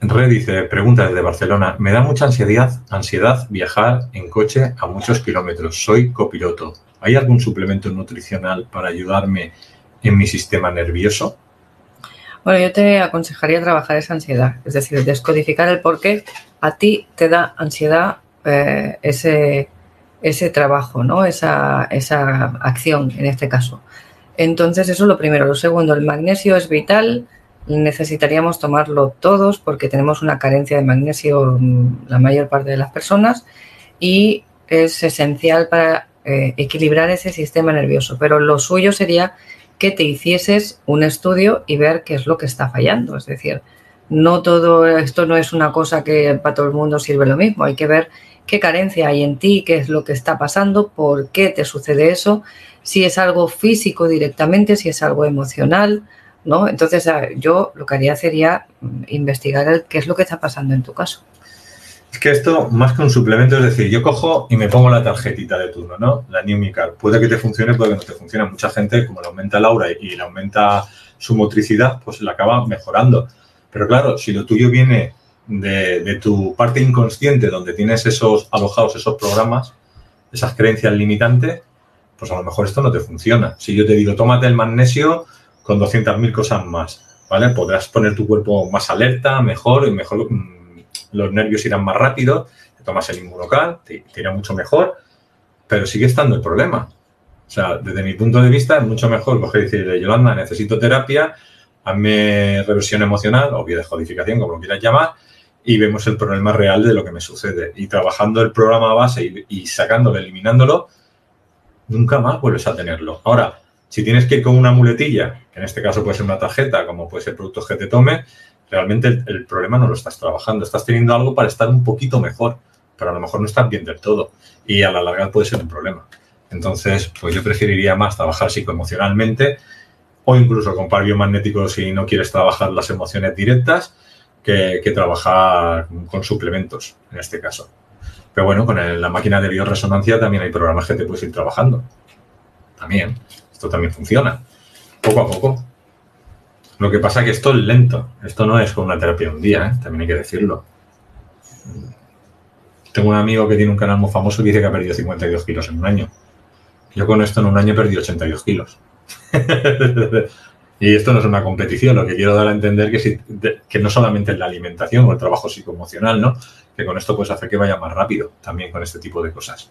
Red dice, pregunta desde Barcelona, me da mucha ansiedad, ansiedad viajar en coche a muchos kilómetros. Soy copiloto. ¿Hay algún suplemento nutricional para ayudarme en mi sistema nervioso? Bueno, yo te aconsejaría trabajar esa ansiedad, es decir, descodificar el por qué a ti te da ansiedad eh, ese, ese trabajo, ¿no? Esa, esa acción en este caso. Entonces, eso es lo primero. Lo segundo, el magnesio es vital necesitaríamos tomarlo todos porque tenemos una carencia de magnesio la mayor parte de las personas y es esencial para eh, equilibrar ese sistema nervioso. Pero lo suyo sería que te hicieses un estudio y ver qué es lo que está fallando. Es decir, no todo esto no es una cosa que para todo el mundo sirve lo mismo. Hay que ver qué carencia hay en ti, qué es lo que está pasando, por qué te sucede eso, si es algo físico directamente, si es algo emocional ¿no? Entonces, yo lo que haría sería mm, investigar qué es lo que está pasando en tu caso. Es que esto, más que un suplemento, es decir, yo cojo y me pongo la tarjetita de turno, ¿no? La New Puede que te funcione, puede que no te funcione. Mucha gente, como le aumenta la aura y le aumenta su motricidad, pues la acaba mejorando. Pero claro, si lo tuyo viene de, de tu parte inconsciente, donde tienes esos alojados, esos programas, esas creencias limitantes, pues a lo mejor esto no te funciona. Si yo te digo, tómate el magnesio con 200.000 cosas más, ¿vale? Podrás poner tu cuerpo más alerta, mejor, y mejor mm, los nervios irán más rápido, te tomas el inmunocal, te, te irá mucho mejor, pero sigue estando el problema. O sea, desde mi punto de vista es mucho mejor coger y decirle, Yolanda, necesito terapia, hazme reversión emocional o biodescodificación, como lo quieras llamar, y vemos el problema real de lo que me sucede. Y trabajando el programa base y, y sacándolo, eliminándolo, nunca más vuelves a tenerlo. Ahora, si tienes que ir con una muletilla, que en este caso puede ser una tarjeta, como puede ser productos que te tome, realmente el, problema no lo estás trabajando. Estás teniendo algo para estar un poquito mejor, pero a lo mejor no estás bien del todo. Y a la larga puede ser un problema. Entonces, pues yo preferiría más trabajar psicoemocionalmente o incluso con par biomagnético si no quieres trabajar las emociones directas que, trabajar con suplementos, en este caso. Pero bueno, con la máquina de bioresonancia también hay programas que te puedes ir trabajando. También. Esto también funciona, poco a poco. Lo que pasa es que esto es lento. Esto no es con una terapia un día, ¿eh? también hay que decirlo. Tengo un amigo que tiene un canal muy famoso que dice que ha perdido 52 kilos en un año. Yo con esto en un año perdido 82 kilos. y esto no es una competición, lo que quiero dar a entender que, que no solamente es la alimentación o el trabajo psicoemocional, ¿no? Que con esto puedes hacer que vaya más rápido también con este tipo de cosas.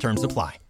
Terms apply.